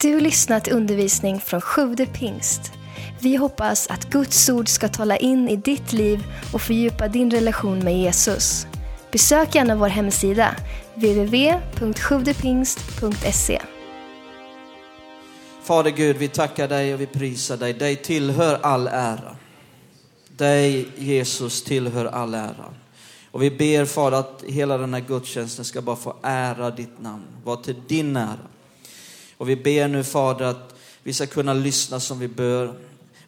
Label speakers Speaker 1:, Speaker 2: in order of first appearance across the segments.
Speaker 1: Du lyssnat till undervisning från Sjude pingst. Vi hoppas att Guds ord ska tala in i ditt liv och fördjupa din relation med Jesus. Besök gärna vår hemsida, www.sjuvdepingst.se.
Speaker 2: Fader Gud, vi tackar dig och vi prisar dig. Dig tillhör all ära. Dig, Jesus, tillhör all ära. Och vi ber Fader att hela den här gudstjänsten ska bara få ära ditt namn, vara till din ära. Och vi ber nu Fader att vi ska kunna lyssna som vi bör.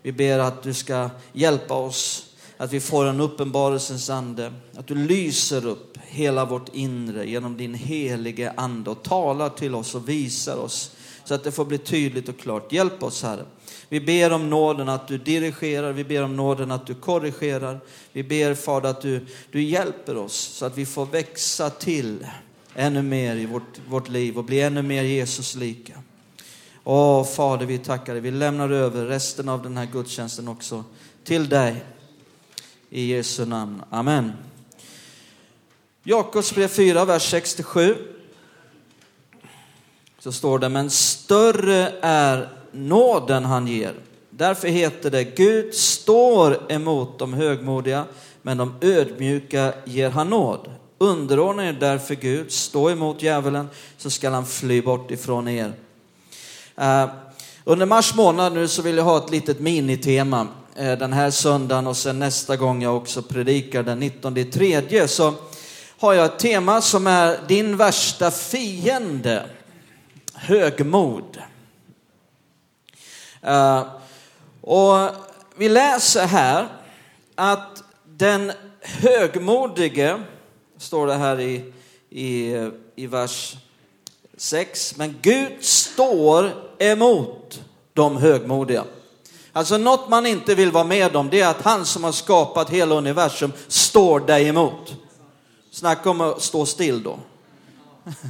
Speaker 2: Vi ber att du ska hjälpa oss, att vi får en uppenbarelsens ande, att du lyser upp hela vårt inre genom din helige ande och talar till oss och visar oss så att det får bli tydligt och klart. Hjälp oss Herre. Vi ber om nåden att du dirigerar, vi ber om nåden att du korrigerar. Vi ber Fader att du, du hjälper oss så att vi får växa till ännu mer i vårt, vårt liv och bli ännu mer Jesus lika. Åh Fader, vi tackar dig. Vi lämnar över resten av den här gudstjänsten också till dig. I Jesu namn. Amen. Jakobs brev 4, vers 67. Så står det, men större är nåden han ger. Därför heter det, Gud står emot de högmodiga, men de ödmjuka ger han nåd. Underordna er därför Gud, stå emot djävulen, så skall han fly bort ifrån er. Uh, under mars månad nu så vill jag ha ett litet minitema uh, den här söndagen och sen nästa gång jag också predikar den 19 tredje så har jag ett tema som är din värsta fiende, högmod. Uh, och vi läser här att den högmodige, står det här i, i, i vers 6, men Gud står emot de högmodiga. Alltså något man inte vill vara med om, det är att han som har skapat hela universum står dig emot. Snacka om att stå still då.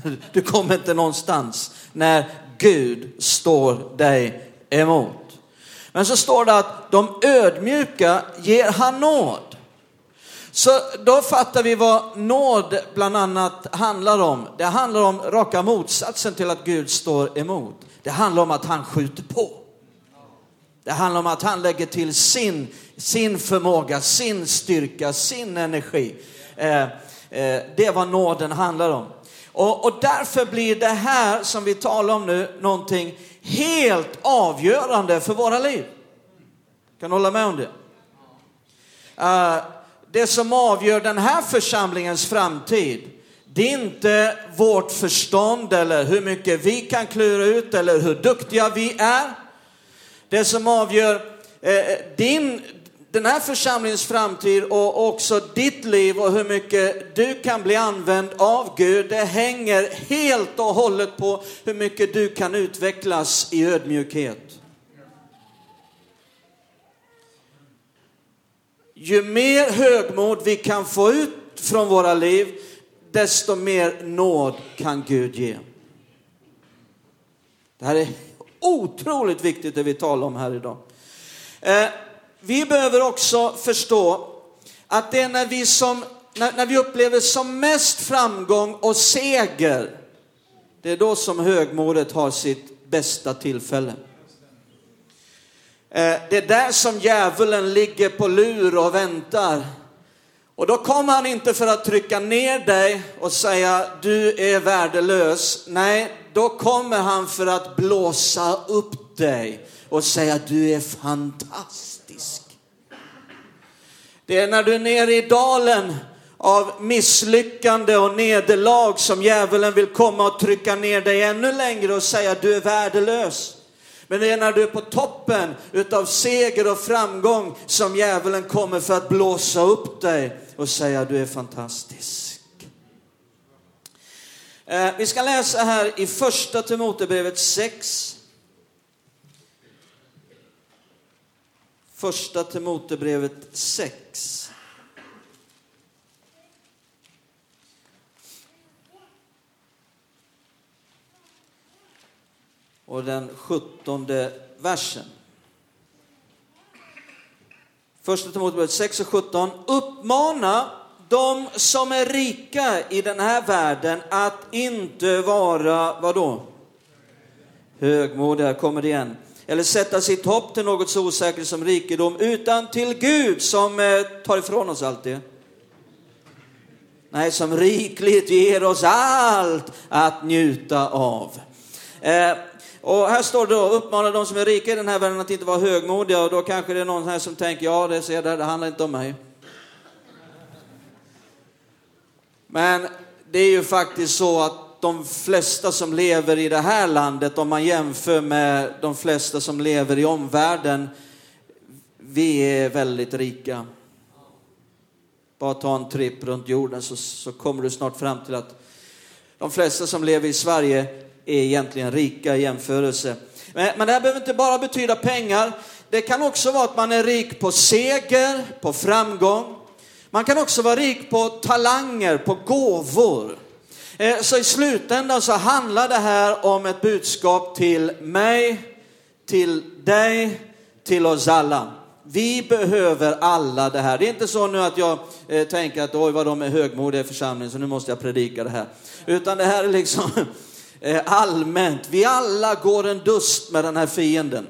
Speaker 2: Du kommer inte någonstans när Gud står dig emot. Men så står det att de ödmjuka ger han nåd. Så då fattar vi vad nåd bland annat handlar om. Det handlar om raka motsatsen till att Gud står emot. Det handlar om att han skjuter på. Det handlar om att han lägger till sin, sin förmåga, sin styrka, sin energi. Eh, eh, det är vad nåden handlar om. Och, och därför blir det här som vi talar om nu någonting helt avgörande för våra liv. Kan du hålla med om det? Uh, det som avgör den här församlingens framtid, det är inte vårt förstånd eller hur mycket vi kan klura ut eller hur duktiga vi är. Det som avgör eh, din, den här församlingens framtid och också ditt liv och hur mycket du kan bli använd av Gud, det hänger helt och hållet på hur mycket du kan utvecklas i ödmjukhet. Ju mer högmod vi kan få ut från våra liv, desto mer nåd kan Gud ge. Det här är otroligt viktigt det vi talar om här idag. Eh, vi behöver också förstå att det är när vi, som, när, när vi upplever som mest framgång och seger, det är då som högmodet har sitt bästa tillfälle. Eh, det är där som djävulen ligger på lur och väntar. Och då kommer han inte för att trycka ner dig och säga du är värdelös. Nej, då kommer han för att blåsa upp dig och säga du är fantastisk. Det är när du är nere i dalen av misslyckande och nederlag som djävulen vill komma och trycka ner dig ännu längre och säga du är värdelös. Men det är när du är på toppen utav seger och framgång som djävulen kommer för att blåsa upp dig och säga du är fantastisk. Eh, vi ska läsa här i första Timotebrevet 6. Första Timotebrevet 6. Och den sjuttonde versen. Första Timoteusbrevet 6 och 17. Uppmana de som är rika i den här världen att inte vara, vadå? Högmodiga, kommer det igen. Eller sätta sitt hopp till något så osäkert som rikedom, utan till Gud som eh, tar ifrån oss allt det. Nej, som rikligt ger oss allt att njuta av. Eh, och här står det då, uppmana de som är rika i den här världen att inte vara högmodiga. Och då kanske det är någon här som tänker, ja det ser där, det handlar inte om mig. Men det är ju faktiskt så att de flesta som lever i det här landet, om man jämför med de flesta som lever i omvärlden, vi är väldigt rika. Bara ta en tripp runt jorden så, så kommer du snart fram till att de flesta som lever i Sverige är egentligen rika i jämförelse. Men, men det här behöver inte bara betyda pengar. Det kan också vara att man är rik på seger, på framgång. Man kan också vara rik på talanger, på gåvor. Eh, så i slutändan så handlar det här om ett budskap till mig, till dig, till oss alla. Vi behöver alla det här. Det är inte så nu att jag eh, tänker att oj vad de är högmodiga i församlingen så nu måste jag predika det här. Utan det här är liksom Eh, allmänt. Vi alla går en dust med den här fienden.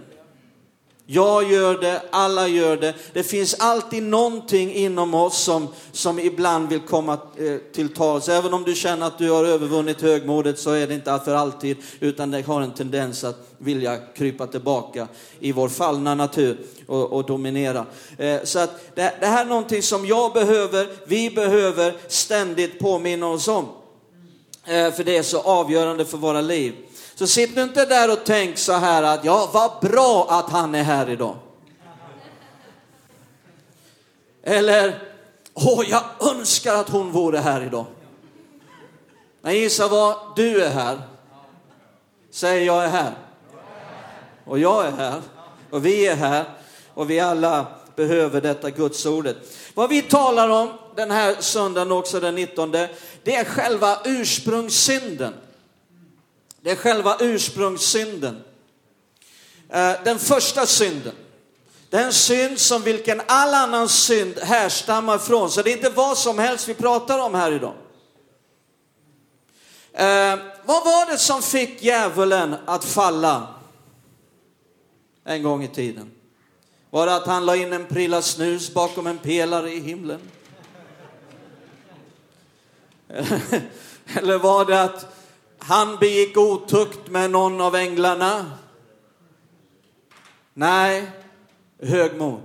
Speaker 2: Jag gör det, alla gör det. Det finns alltid någonting inom oss som, som ibland vill komma eh, till tals. Även om du känner att du har övervunnit högmodet så är det inte för alltid, utan det har en tendens att vilja krypa tillbaka i vår fallna natur och, och dominera. Eh, så att det, det här är någonting som jag behöver, vi behöver ständigt påminna oss om. Eh, för det är så avgörande för våra liv. Så sitt nu inte där och tänk så här att ja, vad bra att han är här idag. Eller, åh, jag önskar att hon vore här idag. Men gissa vad, du är här. Säg jag är här. Och jag är här. Och vi är här. Och vi alla behöver detta gudsordet. Vad vi talar om den här söndagen också den 19, det är själva ursprungssynden. Det är själva ursprungssynden. Eh, den första synden. Den synd som vilken all annan synd härstammar från. Så det är inte vad som helst vi pratar om här idag. Eh, vad var det som fick djävulen att falla en gång i tiden? Var det att han la in en prilla snus bakom en pelare i himlen? Eh, eller var det att han begick otukt med någon av änglarna? Nej, högmod.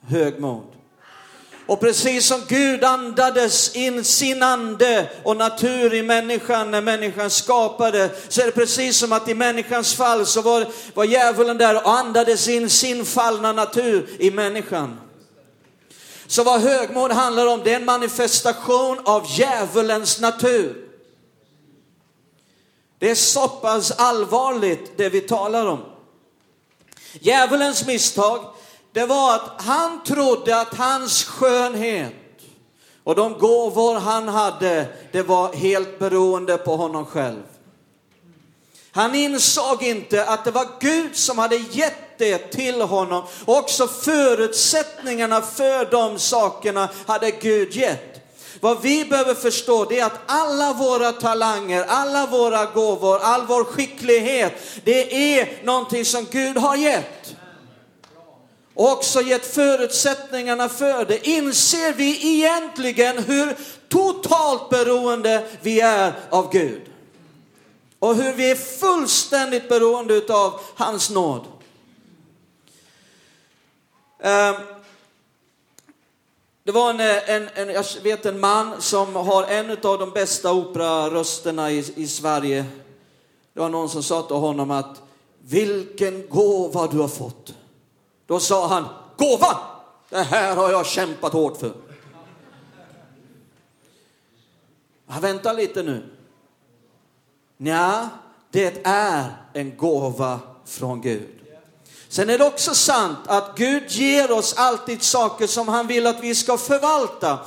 Speaker 2: Högmod. Och precis som Gud andades in sin ande och natur i människan när människan skapade, så är det precis som att i människans fall så var, var djävulen där och andades in sin fallna natur i människan. Så vad högmod handlar om, det är en manifestation av djävulens natur. Det är så pass allvarligt det vi talar om. Djävulens misstag, det var att han trodde att hans skönhet och de gåvor han hade, det var helt beroende på honom själv. Han insåg inte att det var Gud som hade gett det till honom. Och också förutsättningarna för de sakerna hade Gud gett. Vad vi behöver förstå det är att alla våra talanger, alla våra gåvor, all vår skicklighet, det är någonting som Gud har gett. Och också gett förutsättningarna för det. Inser vi egentligen hur totalt beroende vi är av Gud? Och hur vi är fullständigt beroende av hans nåd. Ehm, det var en, en, en, jag vet en man som har en av de bästa operarösterna i, i Sverige. Det var någon som sa till honom att vilken gåva du har fått. Då sa han, gåva! Det här har jag kämpat hårt för. Ja, vänta lite nu. Ja, det är en gåva från Gud. Sen är det också sant att Gud ger oss alltid saker som han vill att vi ska förvalta,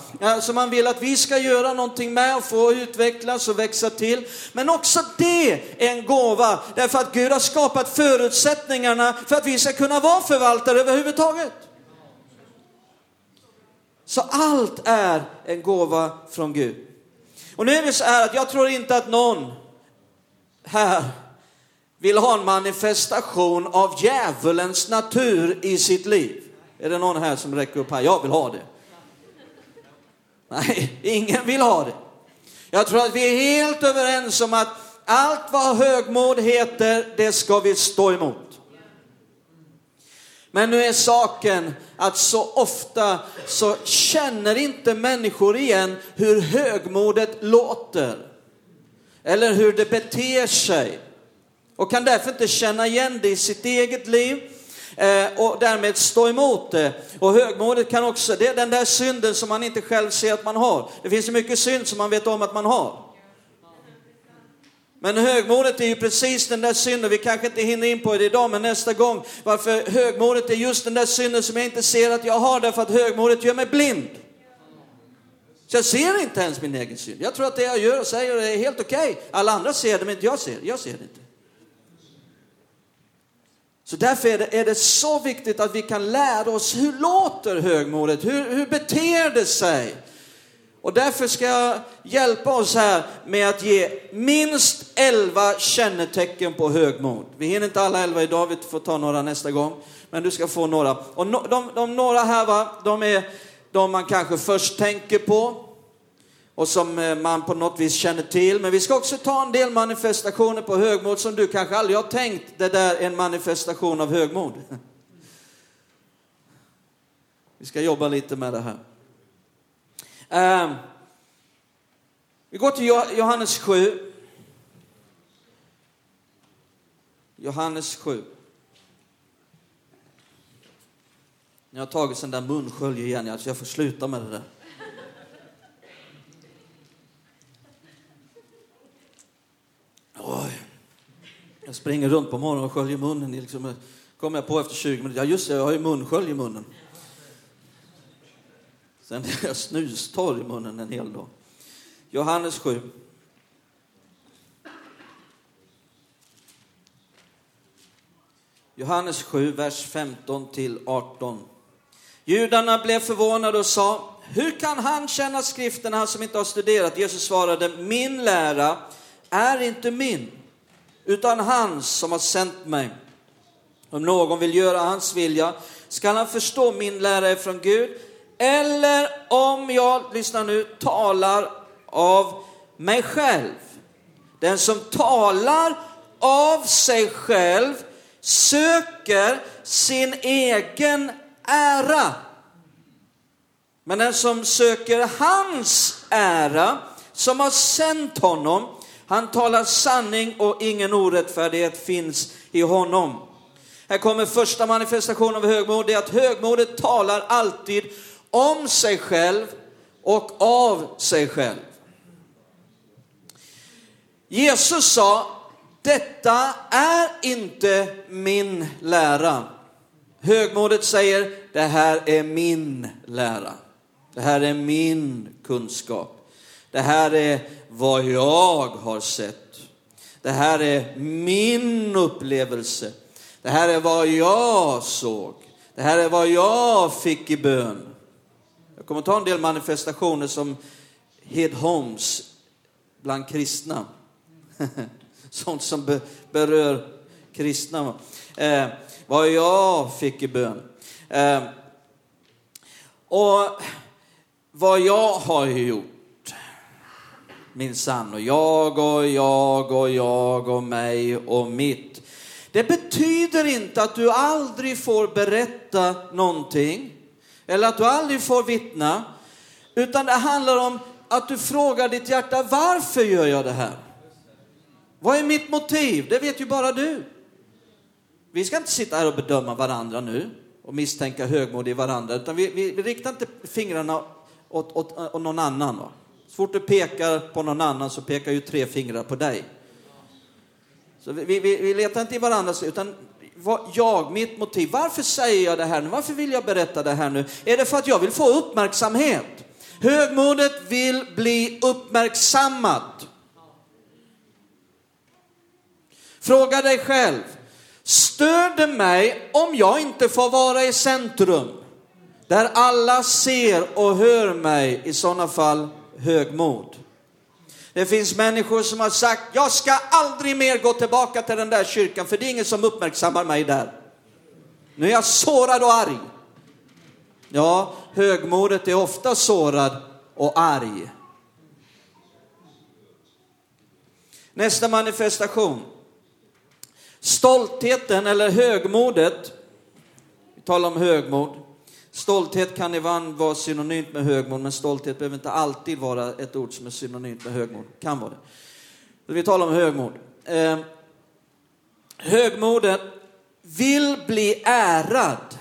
Speaker 2: som han vill att vi ska göra någonting med och få utvecklas och växa till. Men också det är en gåva, därför att Gud har skapat förutsättningarna för att vi ska kunna vara förvaltare överhuvudtaget. Så allt är en gåva från Gud. Och nu är det så här att jag tror inte att någon här vill ha en manifestation av djävulens natur i sitt liv? Är det någon här som räcker upp här? Jag vill ha det. Nej, ingen vill ha det. Jag tror att vi är helt överens om att allt vad högmod heter, det ska vi stå emot. Men nu är saken att så ofta så känner inte människor igen hur högmodet låter. Eller hur det beter sig. Och kan därför inte känna igen det i sitt eget liv eh, och därmed stå emot det. Och högmodet kan också, det är den där synden som man inte själv ser att man har. Det finns ju mycket synd som man vet om att man har. Men högmodet är ju precis den där synden, vi kanske inte hinner in på det idag, men nästa gång. Varför högmodet är just den där synden som jag inte ser att jag har, därför att högmodet gör mig blind. Så jag ser inte ens min egen synd. Jag tror att det jag gör och säger är helt okej. Okay. Alla andra ser det, men inte jag ser Jag ser det inte. Så därför är det, är det så viktigt att vi kan lära oss, hur låter högmodet? Hur, hur beter det sig? Och därför ska jag hjälpa oss här med att ge minst 11 kännetecken på högmod. Vi hinner inte alla 11 idag, vi får ta några nästa gång. Men du ska få några. Och no, de, de, några här, va, de är de man kanske först tänker på och som eh, man på något vis känner till. Men vi ska också ta en del manifestationer på högmod som du kanske aldrig har tänkt, det där är en manifestation av högmod. Vi ska jobba lite med det här. Ehm, vi går till Johannes 7. Johannes 7. Jag har tagit sån där munskölj igen, alltså jag får sluta med det där. Oj. Jag springer runt på morgonen och sköljer munnen. Liksom, kommer jag på efter 20 minuter, ja just det, jag har ju munskölj i munnen. Sen är jag snustorr i munnen en hel dag. Johannes 7. Johannes 7, vers 15 till 18. Judarna blev förvånade och sa, hur kan han känna skrifterna som inte har studerat? Jesus svarade, min lära är inte min, utan hans som har sänt mig. Om någon vill göra hans vilja skall han förstå min lära är från Gud, eller om jag, lyssna nu, talar av mig själv. Den som talar av sig själv söker sin egen ära. Men den som söker hans ära, som har sänt honom, han talar sanning och ingen orättfärdighet finns i honom. Här kommer första manifestationen av högmod, det är att högmodet talar alltid om sig själv och av sig själv. Jesus sa, detta är inte min lära. Högmodet säger, det här är min lära. Det här är min kunskap. Det här är vad jag har sett. Det här är min upplevelse. Det här är vad jag såg. Det här är vad jag fick i bön. Jag kommer ta en del manifestationer som Hedholms, bland kristna. Sånt som berör kristna. Eh, vad jag fick i bön. Eh, och vad jag har gjort. Min sann och jag och jag och jag och mig och mitt. Det betyder inte att du aldrig får berätta någonting eller att du aldrig får vittna, utan det handlar om att du frågar ditt hjärta, varför gör jag det här? Vad är mitt motiv? Det vet ju bara du. Vi ska inte sitta här och bedöma varandra nu och misstänka högmod i varandra, utan vi, vi, vi riktar inte fingrarna åt, åt, åt någon annan. Va? Så fort du pekar på någon annan så pekar ju tre fingrar på dig. Så vi, vi, vi letar inte i varandra, utan jag, mitt motiv. Varför säger jag det här nu? Varför vill jag berätta det här nu? Är det för att jag vill få uppmärksamhet? Högmodet vill bli uppmärksammat. Fråga dig själv, Stöder mig om jag inte får vara i centrum? Där alla ser och hör mig, i sådana fall högmod. Det finns människor som har sagt, jag ska aldrig mer gå tillbaka till den där kyrkan, för det är ingen som uppmärksammar mig där. Nu är jag sårad och arg. Ja, högmodet är ofta sårad och arg. Nästa manifestation. Stoltheten eller högmodet. Vi talar om högmod. Stolthet kan ibland vara synonymt med högmod, men stolthet behöver inte alltid vara ett ord som är synonymt med högmod. Kan vara det. Vi talar om högmod. Eh, högmodet vill bli ärad.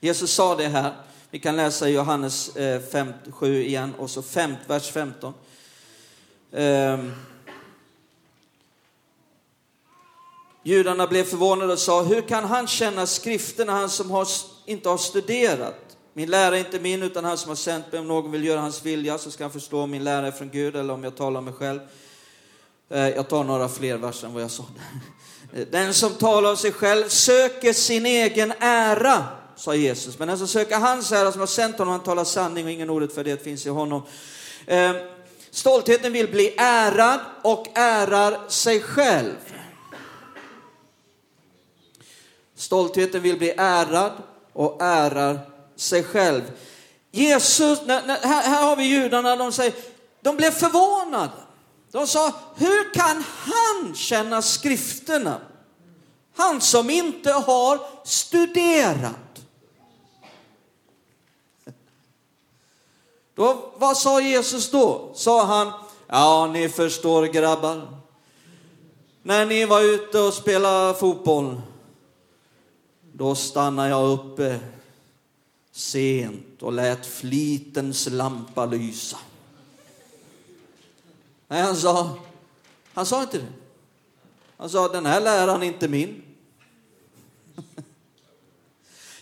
Speaker 2: Jesus sa det här. Vi kan läsa i Johannes eh, 5, 7 igen och så 5, vers 15. Eh, Judarna blev förvånade och sa, hur kan han känna skrifterna, han som har, inte har studerat? Min lära är inte min, utan han som har sänt mig. Om någon vill göra hans vilja så ska han förstå om min lära är från Gud eller om jag talar om mig själv. Eh, jag tar några fler verser än vad jag sa. Den som talar om sig själv söker sin egen ära, sa Jesus. Men den som söker hans ära som har sänt honom, han talar sanning och ingen orättfärdighet finns i honom. Eh, Stoltheten vill bli ärad och ärar sig själv. Stoltheten vill bli ärad och ärar sig själv. Jesus, här, här, har vi judarna, de säger, de blev förvånade. De sa, hur kan han känna skrifterna? Han som inte har studerat. Då, vad sa Jesus då? Sa han, ja ni förstår grabbar. När ni var ute och spelade fotboll då stannade jag uppe sent och lät flitens lampa lysa. Nej, han sa, han sa inte det. Han sa, den här läran är inte min.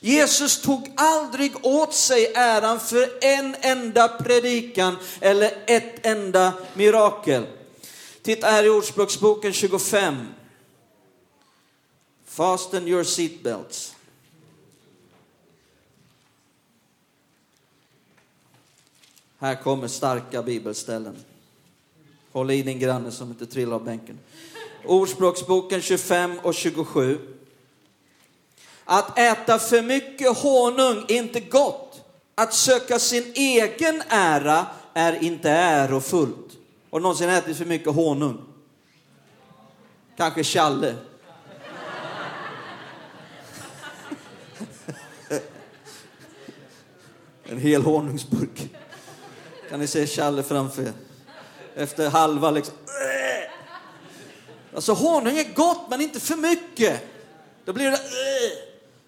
Speaker 2: Jesus tog aldrig åt sig äran för en enda predikan eller ett enda mirakel. Titta här i Ordspråksboken 25. Fasten your seatbelts. Här kommer starka bibelställen. Håll i din granne som inte trillar av bänken. Ordspråksboken 25 och 27. Att äta för mycket honung är inte gott. Att söka sin egen ära är inte ärofullt. Har du någonsin ätit för mycket honung? Kanske challe? En hel honungsburk. Kan ni se Challe framför er? Efter halva liksom. Alltså honung är gott, men inte för mycket. Då blir det...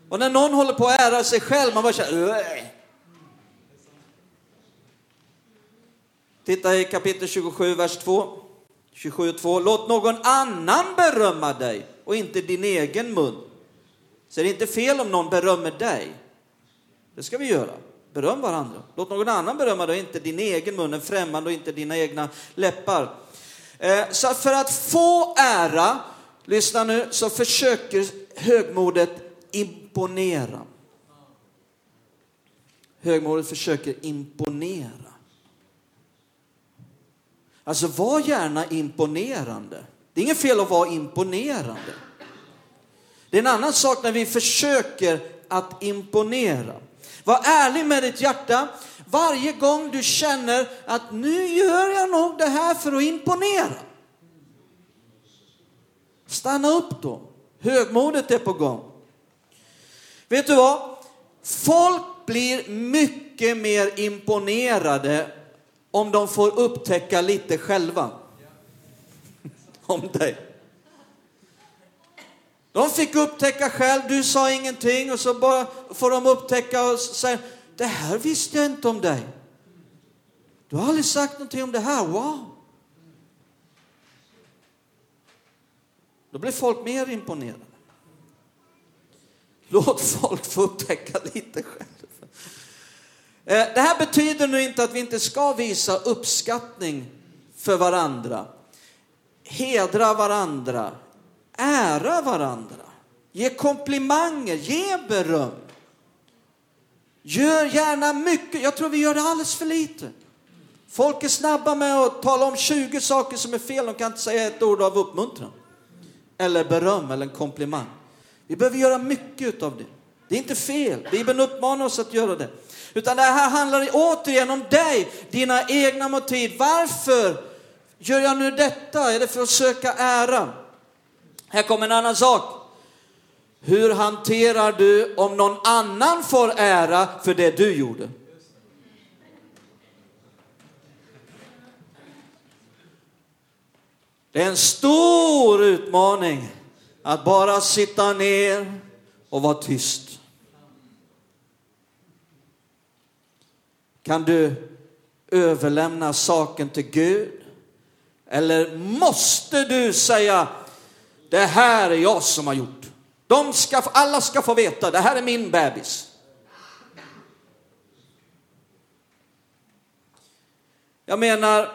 Speaker 2: Och när någon håller på att ära sig själv, man bara känner... Titta i kapitel 27, vers 2. 27 2. Låt någon annan berömma dig och inte din egen mun. Så det är inte fel om någon berömmer dig. Det ska vi göra. Beröm varandra. Låt någon annan berömma dig, inte din egen mun, en främmande och inte dina egna läppar. Eh, så för att få ära, lyssna nu, så försöker högmodet imponera. Högmodet försöker imponera. Alltså var gärna imponerande. Det är inget fel att vara imponerande. Det är en annan sak när vi försöker att imponera. Var ärlig med ditt hjärta varje gång du känner att nu gör jag nog det här för att imponera. Stanna upp då. Högmodet är på gång. Vet du vad? Folk blir mycket mer imponerade om de får upptäcka lite själva om dig. De fick upptäcka själv, du sa ingenting och så bara får de upptäcka och säga, det här visste jag inte om dig. Du har aldrig sagt någonting om det här, wow. Då blir folk mer imponerade. Låt folk få upptäcka lite själv. Eh, det här betyder nu inte att vi inte ska visa uppskattning för varandra. Hedra varandra, ära varandra, ge komplimanger, ge beröm. Gör gärna mycket. Jag tror vi gör det alldeles för lite. Folk är snabba med att tala om 20 saker som är fel. De kan inte säga ett ord av uppmuntran. Eller beröm eller en komplimang. Vi behöver göra mycket av det. Det är inte fel. Bibeln uppmanar oss att göra det. Utan det här handlar återigen om dig, dina egna motiv. Varför gör jag nu detta? Är det för att söka ära? Här kommer en annan sak. Hur hanterar du om någon annan får ära för det du gjorde? Det är en stor utmaning att bara sitta ner och vara tyst. Kan du överlämna saken till Gud? Eller måste du säga, det här är jag som har gjort. De ska, alla ska få veta, det här är min bebis. Jag menar,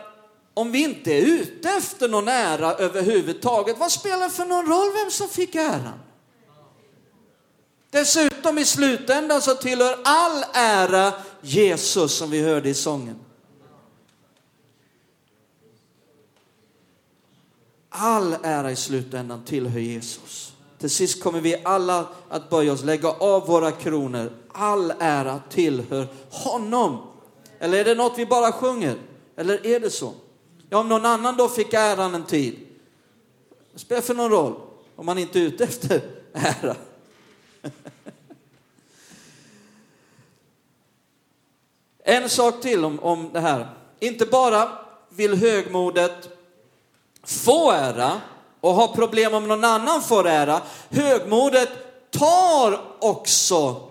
Speaker 2: om vi inte är ute efter någon ära överhuvudtaget, vad spelar det för någon roll vem som fick äran? Dessutom i slutändan så tillhör all ära Jesus som vi hörde i sången. All ära i slutändan tillhör Jesus. Till sist kommer vi alla att böja oss, lägga av våra kronor. All ära tillhör honom. Eller är det något vi bara sjunger? Eller är det så? Ja, om någon annan då fick äran en tid, det spelar för någon roll om man inte är ute efter ära. En sak till om, om det här. Inte bara vill högmodet få ära och ha problem om någon annan får ära. Högmodet tar också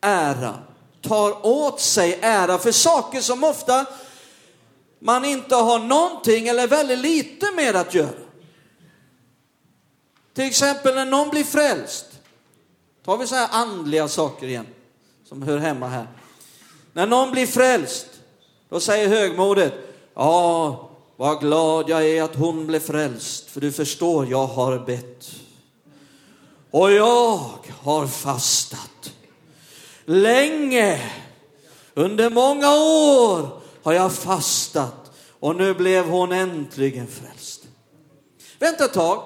Speaker 2: ära, tar åt sig ära för saker som ofta man inte har någonting eller väldigt lite med att göra. Till exempel när någon blir frälst. Tar vi så här andliga saker igen, som hör hemma här. När någon blir frälst, då säger högmodet, ja, vad glad jag är att hon blev frälst, för du förstår, jag har bett. Och jag har fastat. Länge, under många år har jag fastat och nu blev hon äntligen frälst. Vänta ett tag.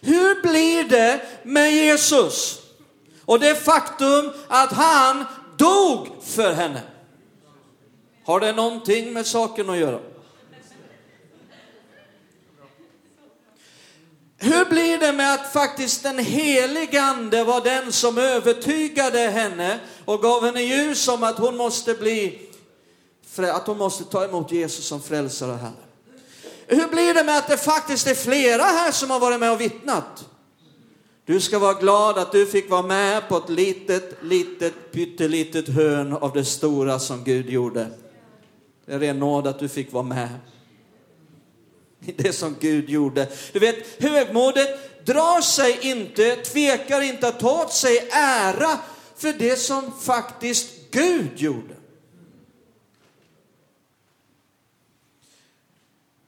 Speaker 2: Hur blir det med Jesus och det faktum att han dog för henne? Har det någonting med saken att göra? Hur blir det med att faktiskt den helige ande var den som övertygade henne och gav henne ljus om att hon måste bli, att hon måste ta emot Jesus som frälsare och Herre? Hur blir det med att det faktiskt är flera här som har varit med och vittnat? Du ska vara glad att du fick vara med på ett litet, litet, pyttelitet hörn av det stora som Gud gjorde. Det är ren nåd att du fick vara med i det som Gud gjorde. Du vet, högmodet drar sig inte, tvekar inte att ta åt sig ära för det som faktiskt Gud gjorde.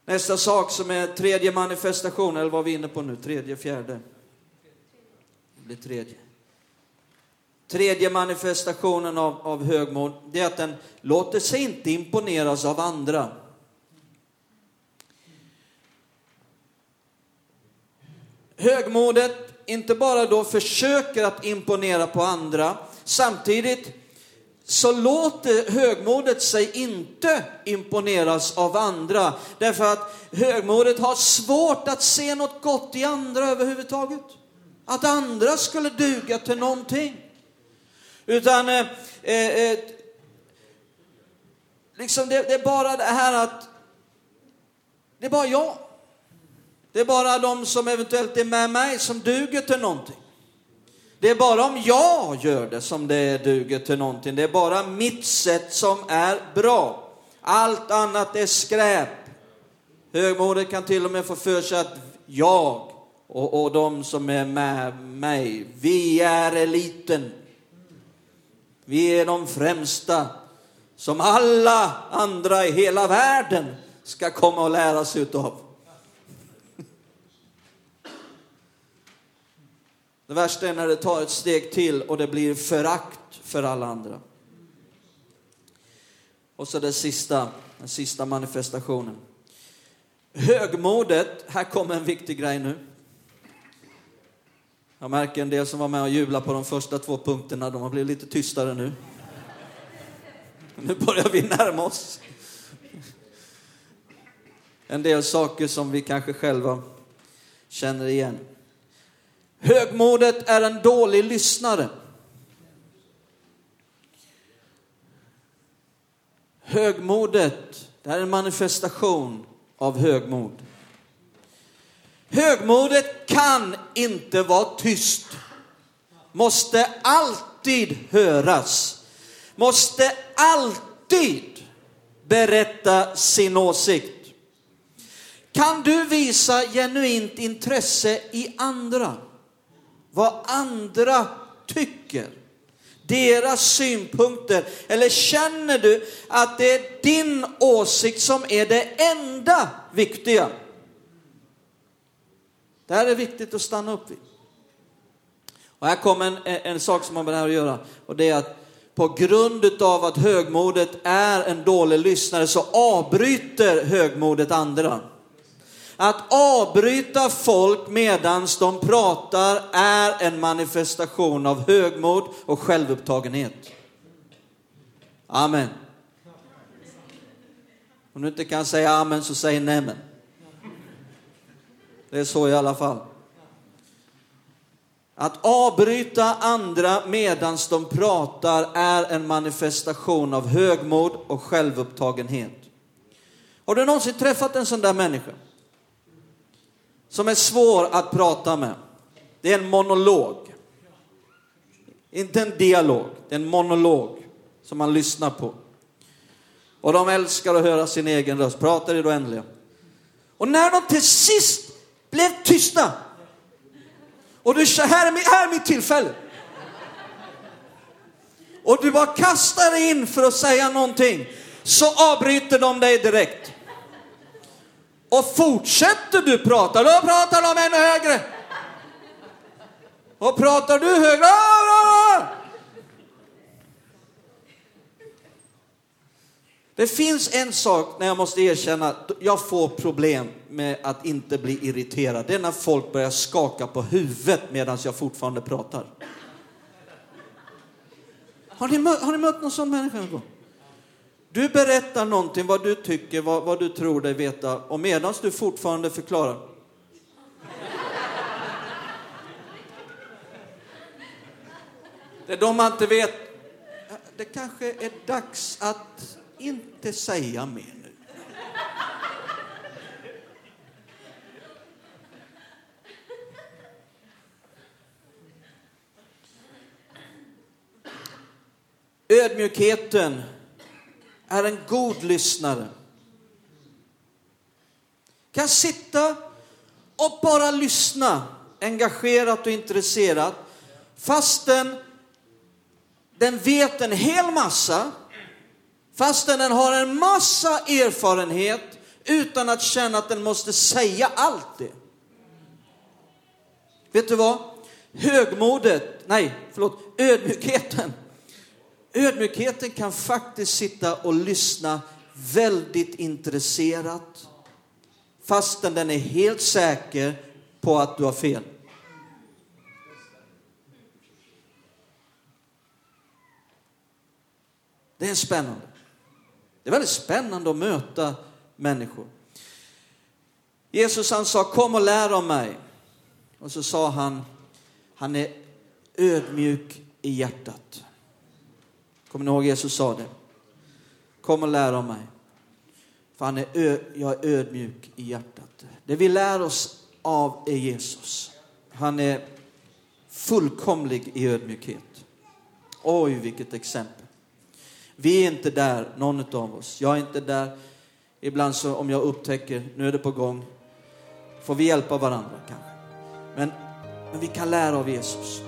Speaker 2: Nästa sak som är tredje manifestation, eller vad vi inne på nu? Tredje, fjärde? Det blir tredje. Tredje manifestationen av, av högmod, det är att den låter sig inte imponeras av andra. Högmodet inte bara då försöker att imponera på andra, samtidigt så låter högmodet sig inte imponeras av andra. Därför att högmodet har svårt att se något gott i andra överhuvudtaget. Att andra skulle duga till någonting. Utan eh, eh, eh liksom det, det, är bara det här att det är bara jag. Det är bara de som eventuellt är med mig som duger till någonting. Det är bara om jag gör det som det duger till någonting. Det är bara mitt sätt som är bra. Allt annat är skräp. Högmodet kan till och med få för sig att jag och, och de som är med mig, vi är eliten. Vi är de främsta som alla andra i hela världen ska komma och lära sig utav. Det värsta är när det tar ett steg till och det blir förakt för alla andra. Och så det sista, den sista manifestationen. Högmodet, här kommer en viktig grej nu. Jag märker en del som var med och jublade på de första två punkterna, de har blivit lite tystare nu. Nu börjar vi närma oss. En del saker som vi kanske själva känner igen. Högmodet är en dålig lyssnare. Högmodet, det är en manifestation av högmod. Högmodet kan inte vara tyst. Måste alltid höras. Måste alltid berätta sin åsikt. Kan du visa genuint intresse i andra? Vad andra tycker? Deras synpunkter? Eller känner du att det är din åsikt som är det enda viktiga? Det här är viktigt att stanna upp vid. Och här kommer en, en sak som har med det här att göra. Och det är att på grund av att högmodet är en dålig lyssnare så avbryter högmodet andra. Att avbryta folk medan de pratar är en manifestation av högmod och självupptagenhet. Amen. Om du inte kan säga amen så säg nämen. Det är så i alla fall. Att avbryta andra medan de pratar är en manifestation av högmod och självupptagenhet. Har du någonsin träffat en sån där människa? Som är svår att prata med. Det är en monolog. Inte en dialog, det är en monolog som man lyssnar på. Och de älskar att höra sin egen röst, pratar i det oändliga. Och när de till sist blev tysta och du här är, här är mitt tillfälle. Och du bara kastar dig in för att säga någonting. Så avbryter de dig direkt. Och fortsätter du prata, då pratar de ännu högre. Och pratar du högre, ah, ah, ah. Det finns en sak när jag måste erkänna att jag får problem med att inte bli irriterad. Det är när folk börjar skaka på huvudet medan jag fortfarande pratar. Har ni, mött, har ni mött någon sån människa någon gång? Du berättar någonting, vad du tycker, vad, vad du tror dig veta och medan du fortfarande förklarar. Det är de man inte vet. Det kanske är dags att inte säga mer nu. Ödmjukheten är en god lyssnare. Kan sitta och bara lyssna engagerat och intresserat fastän den vet en hel massa Fastän den har en massa erfarenhet utan att känna att den måste säga allt det. Vet du vad? Högmodet, nej förlåt, ödmjukheten. Ödmjukheten kan faktiskt sitta och lyssna väldigt intresserat fastän den är helt säker på att du har fel. Det är spännande. Det är väldigt spännande att möta människor. Jesus han sa kom och lär av mig. Och så sa han, han är ödmjuk i hjärtat. Kommer ni ihåg Jesus sa det? Kom och lär av mig. För han är ö, jag är ödmjuk i hjärtat. Det vi lär oss av är Jesus. Han är fullkomlig i ödmjukhet. Oj, vilket exempel. Vi är inte där, någon av oss. Jag är inte där. Ibland så om jag upptäcker, nu är det på gång, får vi hjälpa varandra kanske. Men, men vi kan lära av Jesus.